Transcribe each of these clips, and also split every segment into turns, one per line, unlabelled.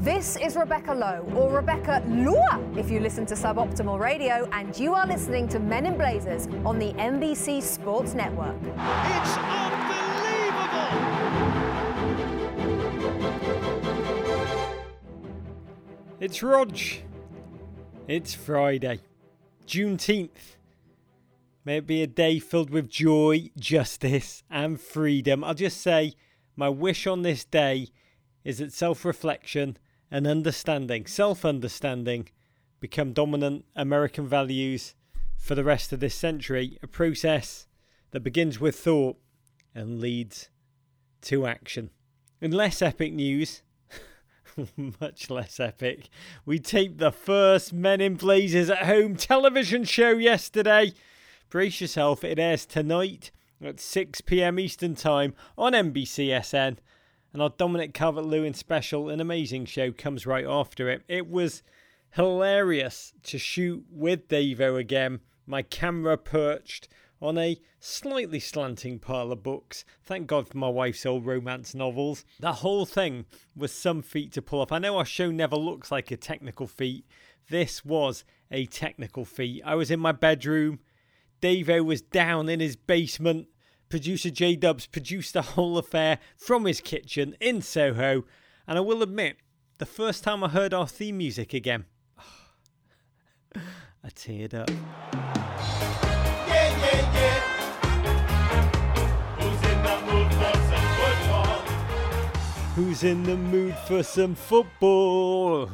This is Rebecca Lowe, or Rebecca Lua if you listen to Suboptimal Radio, and you are listening to Men in Blazers on the NBC Sports Network.
It's unbelievable!
It's Rog. It's Friday, Juneteenth. May it be a day filled with joy, justice, and freedom. I'll just say my wish on this day is that self reflection and understanding, self understanding, become dominant American values for the rest of this century. A process that begins with thought and leads to action. In less epic news, much less epic, we taped the first Men in Blazers at Home television show yesterday. Brace yourself, it airs tonight at 6 pm Eastern Time on NBCSN. And our Dominic Calvert Lewin special, an amazing show, comes right after it. It was hilarious to shoot with Davo again. My camera perched on a slightly slanting pile of books. Thank God for my wife's old romance novels. The whole thing was some feat to pull off. I know our show never looks like a technical feat. This was a technical feat. I was in my bedroom Davo was down in his basement. Producer J Dubs produced the whole affair from his kitchen in Soho. And I will admit, the first time I heard our theme music again, I teared up.
Yeah, yeah, yeah. Who's in the mood for some football?
Who's in the mood for some football?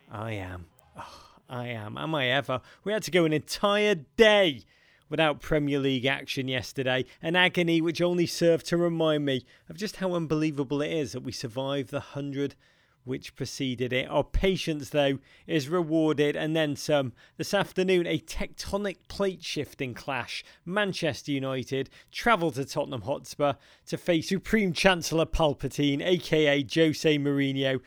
I am. Oh, I am. Am I ever? We had to go an entire day without Premier League action yesterday, an agony which only served to remind me of just how unbelievable it is that we survived the hundred which preceded it. Our patience, though, is rewarded and then some. This afternoon, a tectonic plate shifting clash. Manchester United travel to Tottenham Hotspur to face Supreme Chancellor Palpatine, aka Jose Mourinho.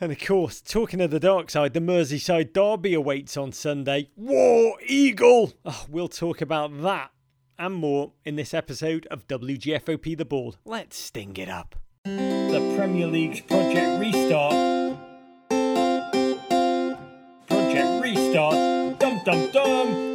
And of course, talking of the dark side, the Merseyside derby awaits on Sunday. War Eagle! Oh, we'll talk about that and more in this episode of WGFOP The Bald. Let's sting it up. The Premier League's Project Restart. Project Restart. Dum dum dum.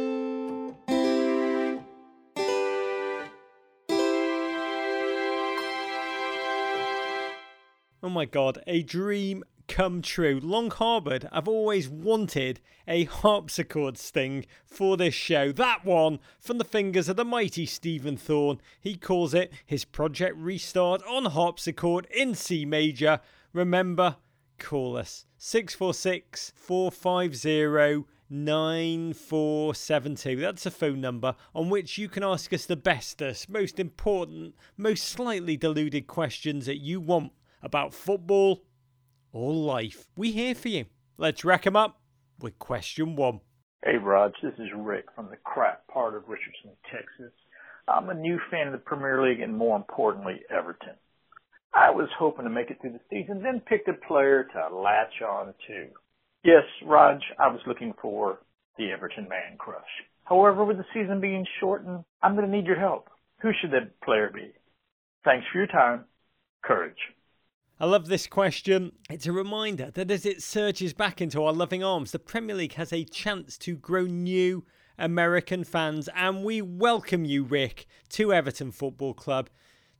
Oh my god, a dream come true. Long harboured, I've always wanted a harpsichord sting for this show. That one from the fingers of the mighty Stephen Thorne. He calls it his Project Restart on harpsichord in C major. Remember, call us 646 450 9472. That's a phone number on which you can ask us the bestest, most important, most slightly deluded questions that you want about football or life. We here for you. Let's rack 'em up with question one.
Hey, Rog, this is Rick from the crap part of Richardson, Texas. I'm a new fan of the Premier League and more importantly, Everton. I was hoping to make it through the season, then picked a player to latch on to. Yes, Rog, I was looking for the Everton man crush. However, with the season being shortened, I'm going to need your help. Who should that player be? Thanks for your time. Courage.
I love this question. It's a reminder that as it surges back into our loving arms, the Premier League has a chance to grow new American fans, and we welcome you, Rick, to Everton Football Club.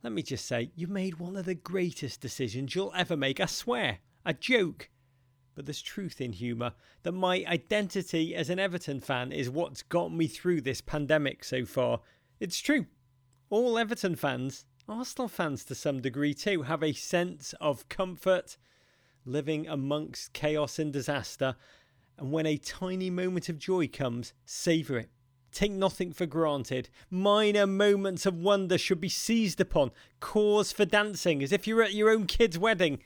Let me just say, you made one of the greatest decisions you'll ever make. I swear, a joke. But there's truth in humour that my identity as an Everton fan is what's got me through this pandemic so far. It's true. All Everton fans Arsenal fans, to some degree too, have a sense of comfort living amongst chaos and disaster. And when a tiny moment of joy comes, savour it. Take nothing for granted. Minor moments of wonder should be seized upon. Cause for dancing, as if you're at your own kid's wedding.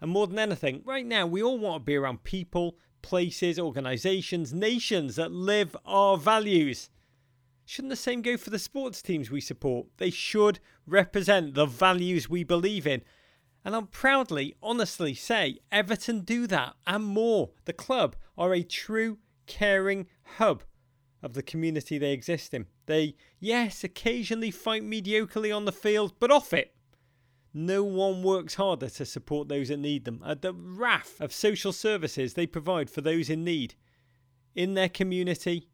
And more than anything, right now, we all want to be around people, places, organisations, nations that live our values. Shouldn't the same go for the sports teams we support? They should represent the values we believe in. And I'll proudly, honestly say Everton do that and more. The club are a true, caring hub of the community they exist in. They, yes, occasionally fight mediocrely on the field, but off it. No one works harder to support those that need them. At uh, the raft of social services they provide for those in need in their community,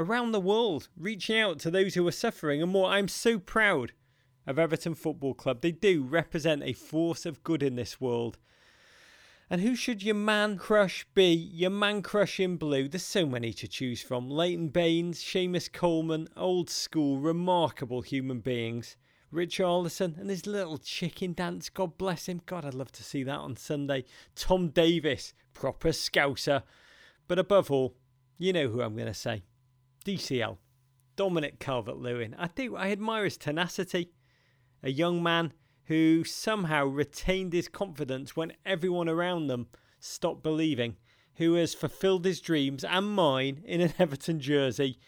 around the world, reaching out to those who are suffering and more. I'm so proud of Everton Football Club. They do represent a force of good in this world. And who should your man crush be? Your man crush in blue. There's so many to choose from. Leighton Baines, Seamus Coleman, old school, remarkable human beings. Richarlison and his little chicken dance, God bless him. God, I'd love to see that on Sunday. Tom Davies, proper scouser. But above all, you know who I'm going to say. DCL. Dominic Calvert Lewin. I do, I admire his tenacity. A young man who somehow retained his confidence when everyone around them stopped believing, who has fulfilled his dreams and mine in an Everton jersey,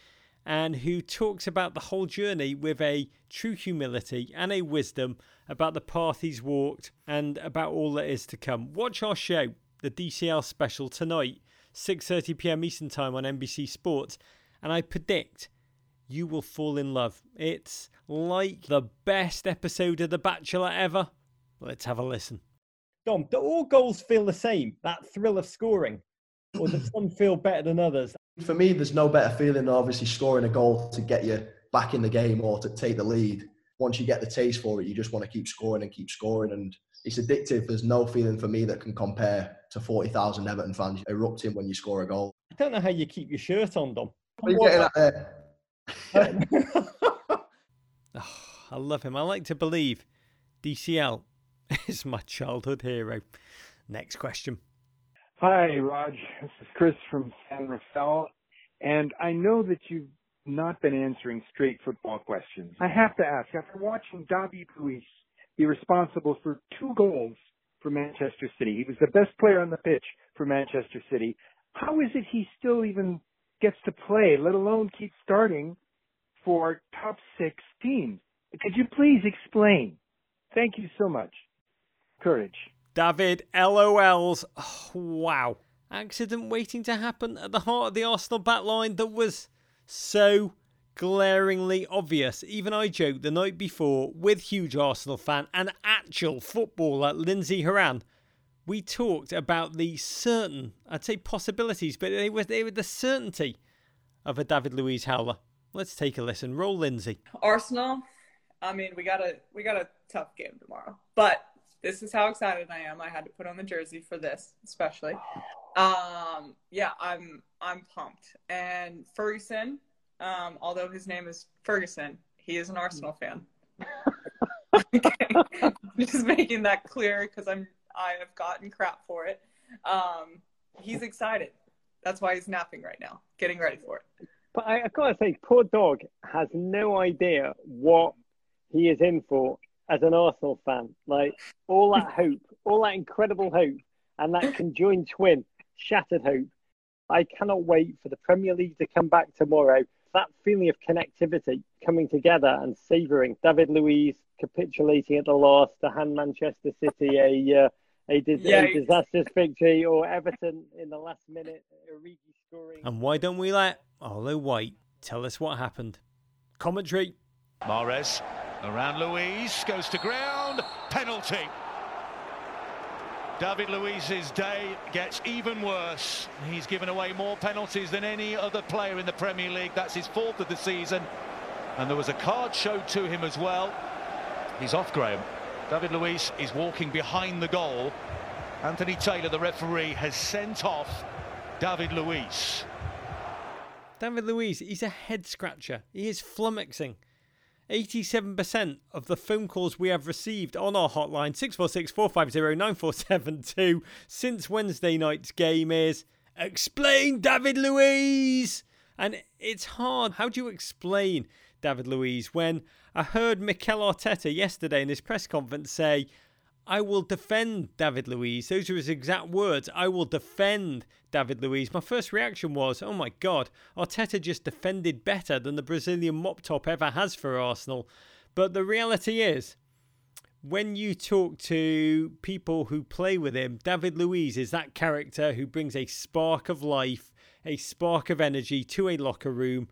and who talks about the whole journey with a true humility and a wisdom about the path he's walked and about all that is to come. Watch our show, the DCL special tonight, 6:30 p.m. Eastern Time on NBC Sports, and I predict you will fall in love. It's like the best episode of The Bachelor ever. Let's have a listen.
Dom, do all goals feel the same? That thrill of scoring? Or does some feel better than others?
For me, there's no better feeling than obviously scoring a goal to get you back in the game or to take the lead. Once you get the taste for it, you just want to keep scoring and keep scoring. And it's addictive. There's no feeling for me that can compare to 40,000 Everton fans erupting when you score a goal.
I don't know how you keep your shirt on, Dom.
What are you getting at there?
Oh, I love him. I like to believe DCL is my childhood hero. Next question.
Hi, Rog. This is Chris from San Rafael, and I know that you've not been answering straight football questions. I have to ask, after watching David Luiz be responsible for two goals for Manchester City, he was the best player on the pitch for Manchester City. How is it he still even gets to play, let alone keep starting for top six teams? Could you please explain? Thank you so much. Courage.
David LOLs. Oh, wow. Accident waiting to happen at the heart of the Arsenal backline that was so glaringly obvious. Even I joked the night before with huge Arsenal fan and actual footballer Lindsey Horan. We talked about the certain, I'd say possibilities, but they were, they were the certainty of a David Luiz howler. Let's take a listen. Roll Lindsey.
Arsenal. I mean, we got a we got a tough game tomorrow, but this is how excited I am. I had to put on the jersey for this, especially. Um, yeah, I'm I'm pumped. And Ferguson, um, although his name is Ferguson, he is an Arsenal fan. okay. Just making that clear because I'm I have gotten crap for it. Um, he's excited. That's why he's napping right now, getting ready for it.
But I, I've got to say, poor dog has no idea what he is in for as an Arsenal fan. Like all that hope, all that incredible hope, and that conjoined twin, shattered hope. I cannot wait for the Premier League to come back tomorrow. That feeling of connectivity coming together and savouring. David Luiz capitulating at the last to hand Manchester City a uh, a, dis- a
Yikes.
disastrous victory, or Everton in the last minute, Origi scoring.
And why don't we let Arlo White tell us what happened? Commentary.
Mahrez around Luiz, goes to ground, penalty. David Luiz's day gets even worse. He's given away more penalties than any other player in the Premier League. That's his fourth of the season. And there was a card showed to him as well. He's off, Graham. David Luiz is walking behind the goal. Anthony Taylor, the referee, has sent off David Luiz.
David Luiz, he's a head scratcher. He is flummoxing. 87% of the phone calls we have received on our hotline 646 450 9472 since Wednesday night's game is Explain David Luiz! And it's hard. How do you explain David Luiz when I heard Mikel Arteta yesterday in his press conference say, I will defend David Luiz. Those are his exact words. I will defend David Luiz. My first reaction was, oh my God, Arteta just defended better than the Brazilian mop top ever has for Arsenal. But the reality is, when you talk to people who play with him, David Luiz is that character who brings a spark of life, a spark of energy to a locker room.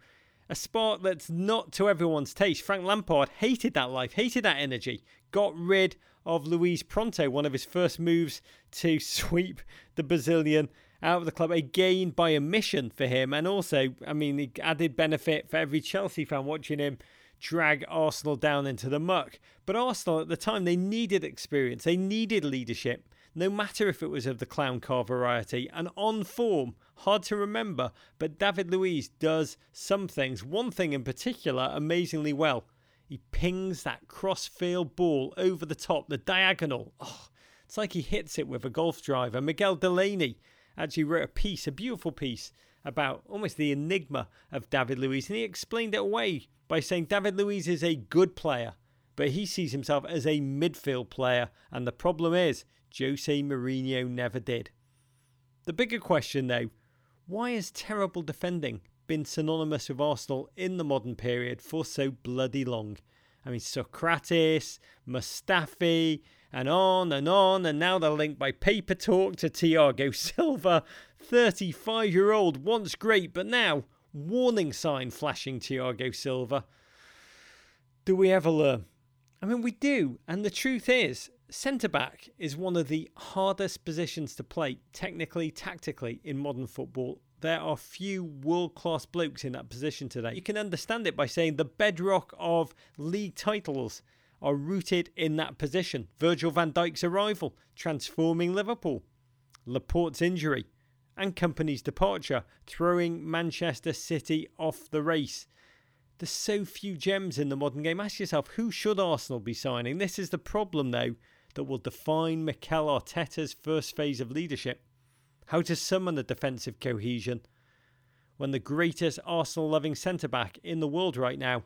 A sport that's not to everyone's taste. Frank Lampard hated that life, hated that energy, got rid of Luiz Pronto, one of his first moves to sweep the Brazilian out of the club A gain by omission for him. And also, I mean, the added benefit for every Chelsea fan watching him drag Arsenal down into the muck. But Arsenal at the time, they needed experience, they needed leadership no matter if it was of the clown car variety, and on form. Hard to remember, but David Luiz does some things, one thing in particular, amazingly well. He pings that cross-field ball over the top, the diagonal. Oh, it's like he hits it with a golf driver. Miguel Delaney actually wrote a piece, a beautiful piece, about almost the enigma of David Luiz, and he explained it away by saying David Luiz is a good player, but he sees himself as a midfield player, and the problem is Jose Mourinho never did. The bigger question, though, why has terrible defending been synonymous with Arsenal in the modern period for so bloody long? I mean, Sokratis, Mustafi, and on and on, and now they're linked by paper talk to Thiago Silva, 35 year old, once great, but now warning sign flashing Thiago Silva. Do we ever learn? I mean, we do, and the truth is, Centre back is one of the hardest positions to play, technically, tactically, in modern football. There are few world class blokes in that position today. You can understand it by saying the bedrock of league titles are rooted in that position. Virgil van Dijk's arrival, transforming Liverpool, Laporte's injury, and Kompany's departure, throwing Manchester City off the race. There's so few gems in the modern game. Ask yourself, who should Arsenal be signing? This is the problem, though that will define Mikel Arteta's first phase of leadership. How to summon the defensive cohesion when the greatest Arsenal loving centre back in the world right now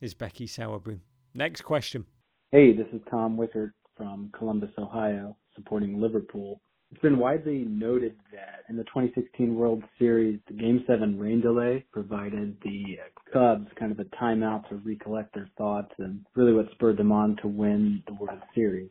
is Becky Sauerbrunn. Next question.
Hey, this is Tom Wickert from Columbus, Ohio, supporting Liverpool. It's been widely noted that in the 2016 World Series, the Game 7 rain delay provided the Cubs kind of a timeout to recollect their thoughts and really what spurred them on to win the World Series.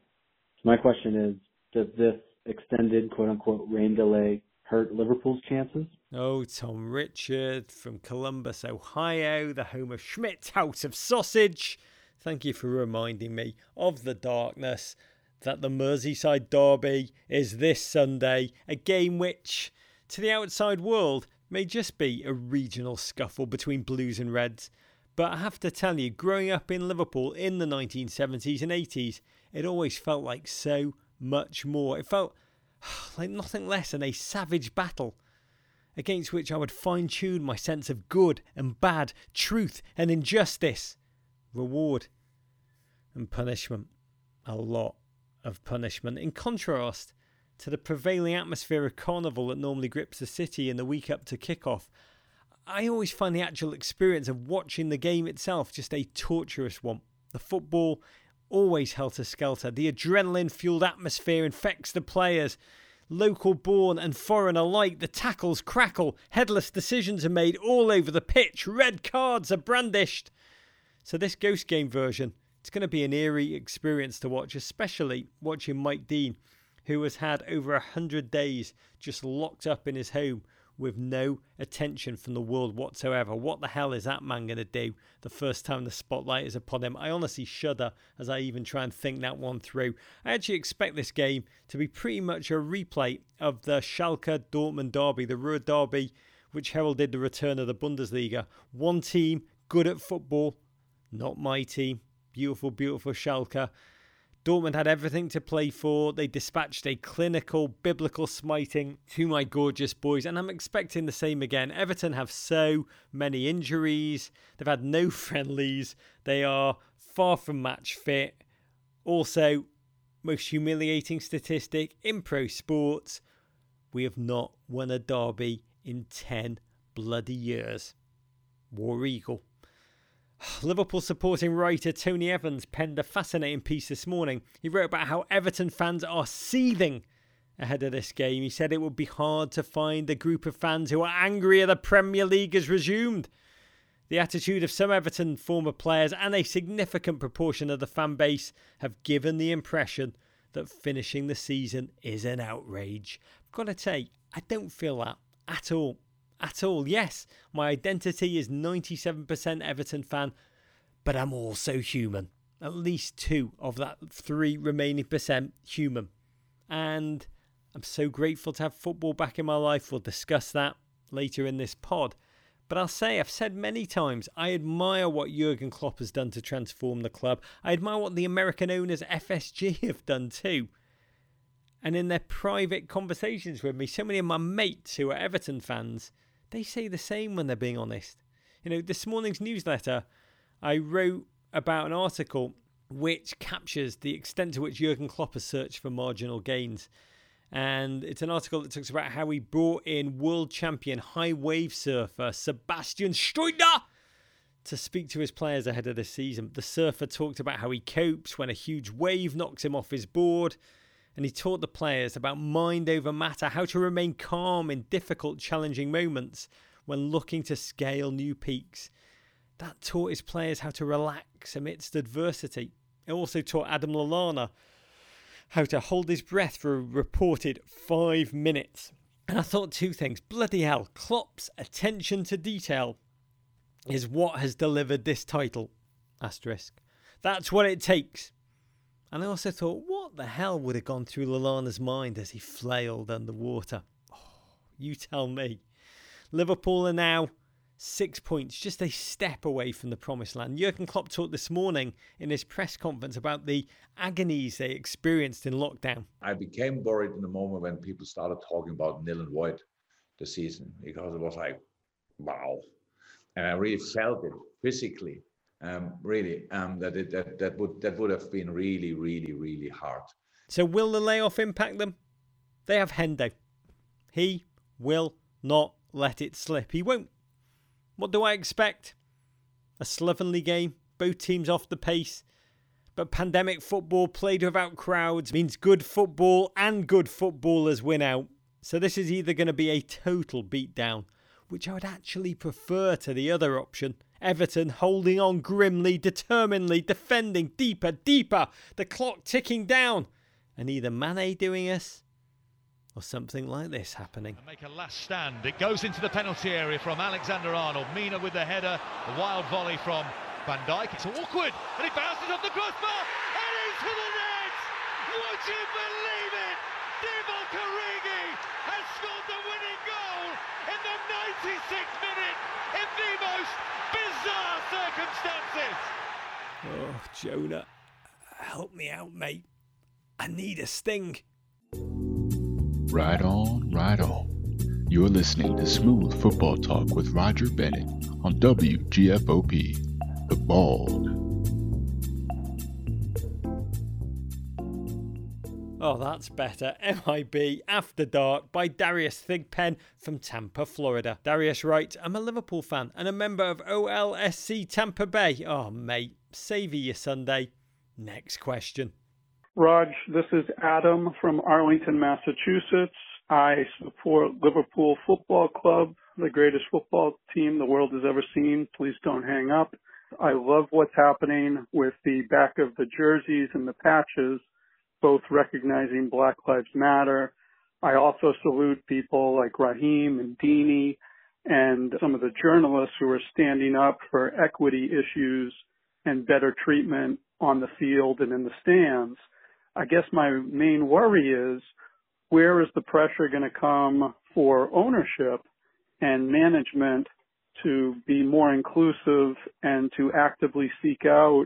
My question is, does this extended quote unquote rain delay hurt Liverpool's chances?
Oh, Tom Richard from Columbus, Ohio, the home of Schmidt House of Sausage. Thank you for reminding me of the darkness that the Merseyside Derby is this Sunday, a game which, to the outside world, may just be a regional scuffle between Blues and Reds. But I have to tell you, growing up in Liverpool in the 1970s and 80s, it always felt like so much more. It felt like nothing less than a savage battle against which I would fine tune my sense of good and bad, truth and injustice, reward and punishment. A lot of punishment. In contrast to the prevailing atmosphere of carnival that normally grips the city in the week up to kickoff, I always find the actual experience of watching the game itself just a torturous one. The football always helter skelter. The adrenaline fueled atmosphere infects the players. Local born and foreign alike, the tackles crackle, headless decisions are made all over the pitch, red cards are brandished. So, this Ghost Game version, it's going to be an eerie experience to watch, especially watching Mike Dean, who has had over a hundred days just locked up in his home with no attention from the world whatsoever. What the hell is that man going to do the first time the spotlight is upon him? I honestly shudder as I even try and think that one through. I actually expect this game to be pretty much a replay of the Schalke Dortmund derby, the Ruhr derby, which heralded the return of the Bundesliga. One team good at football, not my team. Beautiful, beautiful Schalke. Dortmund had everything to play for. They dispatched a clinical, biblical smiting to my gorgeous boys, and I'm expecting the same again. Everton have so many injuries, they've had no friendlies, they are far from match fit. Also, most humiliating statistic in pro sports we have not won a derby in 10 bloody years. War Eagle. Liverpool supporting writer Tony Evans penned a fascinating piece this morning. He wrote about how Everton fans are seething ahead of this game. He said it would be hard to find a group of fans who are angrier the Premier League has resumed. The attitude of some Everton former players and a significant proportion of the fan base have given the impression that finishing the season is an outrage. I've got to say, I don't feel that at all. At all. Yes, my identity is 97% Everton fan, but I'm also human. At least two of that three remaining percent human. And I'm so grateful to have football back in my life. We'll discuss that later in this pod. But I'll say, I've said many times, I admire what Jurgen Klopp has done to transform the club. I admire what the American owners, FSG, have done too. And in their private conversations with me, so many of my mates who are Everton fans, they say the same when they're being honest. You know, this morning's newsletter, I wrote about an article which captures the extent to which Jurgen Klopp has searched for marginal gains. And it's an article that talks about how he brought in world champion high wave surfer Sebastian Steudtner to speak to his players ahead of the season. The surfer talked about how he copes when a huge wave knocks him off his board. And he taught the players about mind over matter, how to remain calm in difficult, challenging moments when looking to scale new peaks. That taught his players how to relax amidst adversity. It also taught Adam Lallana how to hold his breath for a reported five minutes. And I thought two things. Bloody hell, Klopp's attention to detail is what has delivered this title. Asterisk. That's what it takes. And I also thought, what the hell would have gone through Lallana's mind as he flailed underwater? Oh, you tell me. Liverpool are now six points, just a step away from the promised land. Jurgen Klopp talked this morning in his press conference about the agonies they experienced in lockdown.
I became worried in the moment when people started talking about nil and void the season because it was like, wow. And I really felt it physically, um, really, um, that, it, that, that, would, that would have been really, really, really hard.
So, will the layoff impact them? They have Hendo. He will not let it slip. He won't. What do I expect? A slovenly game, both teams off the pace. But pandemic football played without crowds means good football and good footballers win out. So this is either going to be a total beatdown, which I would actually prefer to the other option. Everton holding on grimly, determinedly, defending deeper, deeper, the clock ticking down, and either Mane doing us or something like this happening.
Make a last stand. It goes into the penalty area from Alexander Arnold. Mina with the header, a wild volley from Van Dijk. It's awkward, and it bounces off the crossbar and into the net. Would you believe it? Divock Origi has scored the winning goal in the 96th minute in the most bizarre circumstances.
Oh, Jonah, help me out, mate. I need a sting.
Right on, right on. You're listening to Smooth Football Talk with Roger Bennett on WGFOP, The Bald.
Oh, that's better. MIB After Dark by Darius Thigpen from Tampa, Florida. Darius writes, I'm a Liverpool fan and a member of OLSC Tampa Bay. Oh, mate, savour your Sunday. Next question.
Rog, this is Adam from Arlington, Massachusetts. I support Liverpool Football Club, the greatest football team the world has ever seen. Please don't hang up. I love what's happening with the back of the jerseys and the patches, both recognizing Black Lives Matter. I also salute people like Raheem and Deeney and some of the journalists who are standing up for equity issues and better treatment on the field and in the stands. I guess my main worry is where is the pressure going to come for ownership and management to be more inclusive and to actively seek out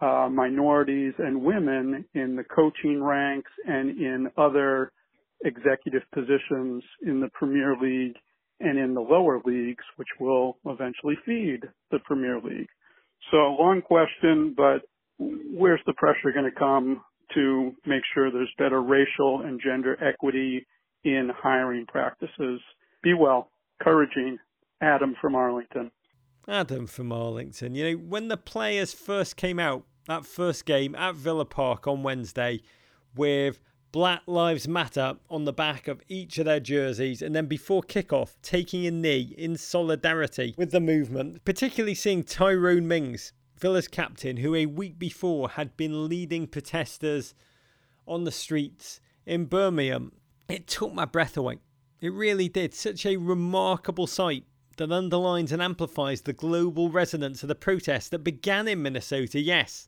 uh, minorities and women in the coaching ranks and in other executive positions in the Premier League and in the lower leagues, which will eventually feed the Premier League. So long question, but where's the pressure going to come to make sure there's better racial and gender equity in hiring practices. Be well. Encouraging. Adam from Arlington.
Adam from Arlington. You know, when the players first came out, that first game at Villa Park on Wednesday, with Black Lives Matter on the back of each of their jerseys, and then before kickoff, taking a knee in solidarity with the movement, particularly seeing Tyrone Mings Villa's captain, who a week before had been leading protesters on the streets in Birmingham, it took my breath away. It really did. Such a remarkable sight that underlines and amplifies the global resonance of the protest that began in Minnesota, yes,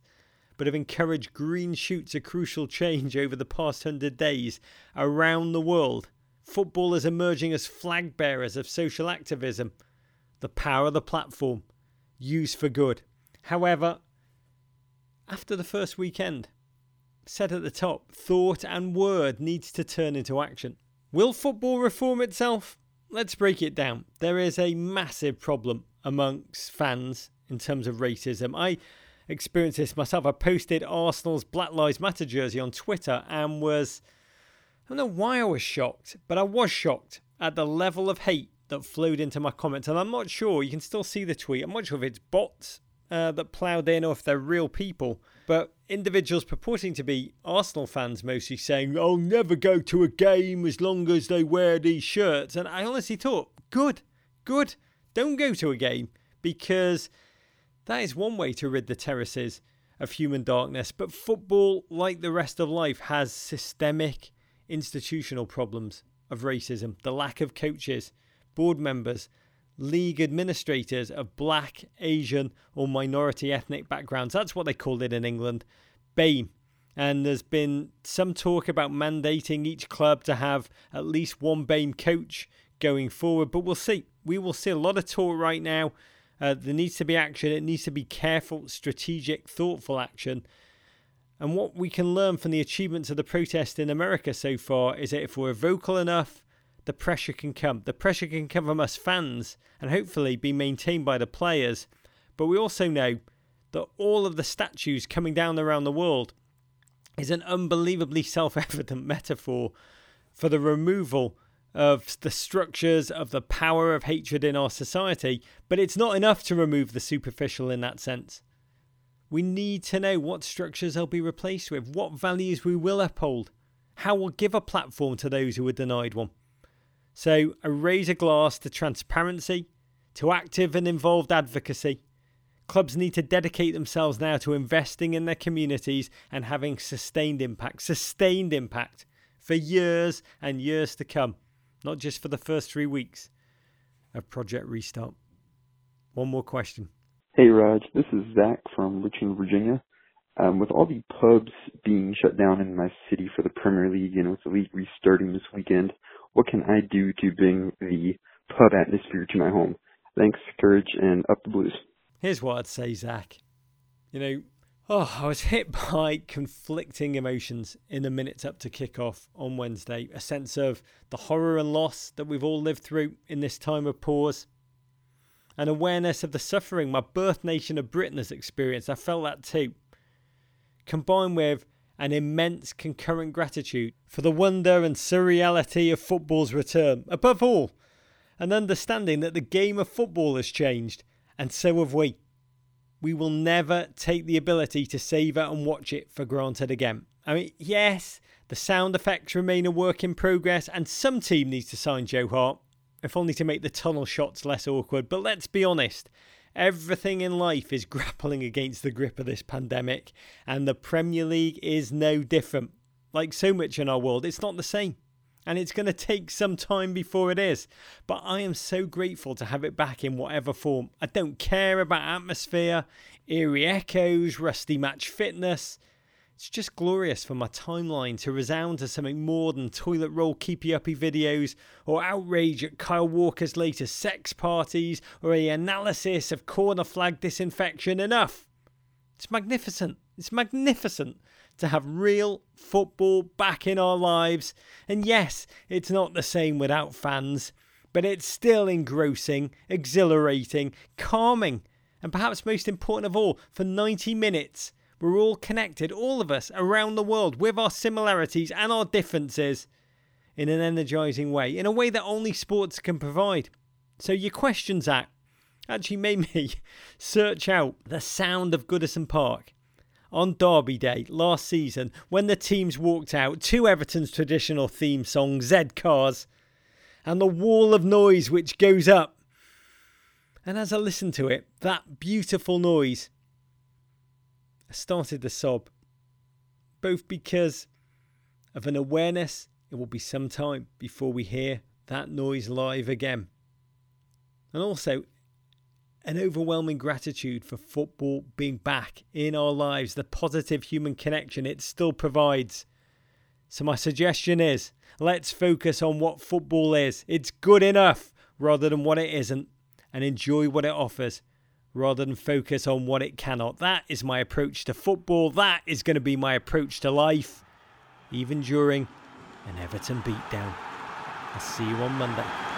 but have encouraged green shoots of crucial change over the past hundred days around the world. Footballers emerging as flag bearers of social activism, the power of the platform, used for good. However, after the first weekend, said at the top, thought and word needs to turn into action. Will football reform itself? Let's break it down. There is a massive problem amongst fans in terms of racism. I experienced this myself. I posted Arsenal's Black Lives Matter jersey on Twitter and was, I don't know why I was shocked, but I was shocked at the level of hate that flowed into my comments. And I'm not sure, you can still see the tweet. I'm not sure if it's bots uh, that ploughed in or if they're real people. But individuals purporting to be Arsenal fans mostly saying, I'll never go to a game as long as they wear these shirts. And I honestly thought, good, good. Don't go to a game because that is one way to rid the terraces of human darkness. But football, like the rest of life, has systemic institutional problems of racism, the lack of coaches, board members, league administrators of black, Asian, or minority ethnic backgrounds. That's what they called it in England. BAME. And there's been some talk about mandating each club to have at least one BAME coach going forward, but we'll see. We will see a lot of talk right now. Uh, there needs to be action. It needs to be careful, strategic, thoughtful action. And what we can learn from the achievements of the protest in America so far is that if we're vocal enough, the pressure can come. The pressure can come from us fans and hopefully be maintained by the players. But we also know that all of the statues coming down around the world is an unbelievably self evident metaphor for the removal of the structures of the power of hatred in our society. But it's not enough to remove the superficial in that sense. We need to know what structures they'll be replaced with, what values we will uphold, how we'll give a platform to those who are denied one. So, a raise a glass to transparency, to active and involved advocacy. Clubs need to dedicate themselves now to investing in their communities and having sustained impact, sustained impact for years and years to come, not just for the first three weeks of Project Restart. One more question.
Hey, Rog, this is Zach from Richmond, Virginia. Um, with all the pubs being shut down in my city for the Premier League and with the league restarting this weekend, what can I do to bring the pub atmosphere to my home? Thanks, courage, and up the blues.
Here's what I'd say, Zach. You know, oh, I was hit by conflicting emotions in the minutes up to kick-off on Wednesday. A sense of the horror and loss that we've all lived through in this time of pause. An awareness of the suffering my birth nation of Britain has experienced. I felt that too. Combined with an immense concurrent gratitude for the wonder and surreality of football's return. Above all, an understanding that the game of football has changed, and so have we. We will never take the ability to savour and watch it for granted again. I mean, yes, the sound effects remain a work in progress, and some team needs to sign Joe Hart, if only to make the tunnel shots less awkward. But let's be honest, Everything in life is grappling against the grip of this pandemic, and the Premier League is no different. Like so much in our world, it's not the same. And it's going to take some time before it is. But I am so grateful to have it back in whatever form. I don't care about atmosphere, eerie echoes, rusty match fitness. It's just glorious for my timeline to resound to something more than toilet roll keepy uppy videos or outrage at Kyle Walker's latest sex parties or a analysis of corner flag disinfection. Enough! It's magnificent. It's magnificent to have real football back in our lives. And yes, it's not the same without fans, but it's still engrossing, exhilarating, calming, and perhaps most important of all, for 90 minutes we're all connected, all of us around the world, with our similarities and our differences in an energizing way, in a way that only sports can provide. So, your question, Zach, actually made me search out the sound of Goodison Park on Derby Day last season when the teams walked out to Everton's traditional theme song, Z Cars, and the wall of noise which goes up. And as I listened to it, that beautiful noise I started to sob, both because of an awareness it will be some time before we hear that noise live again. And also, an overwhelming gratitude for football being back in our lives, the positive human connection it still provides. So, my suggestion is let's focus on what football is. It's good enough rather than what it isn't, and enjoy what it offers rather than focus on what it cannot. That is my approach to football. That is going to be my approach to life, even during an Everton beatdown. I'll see you on Monday.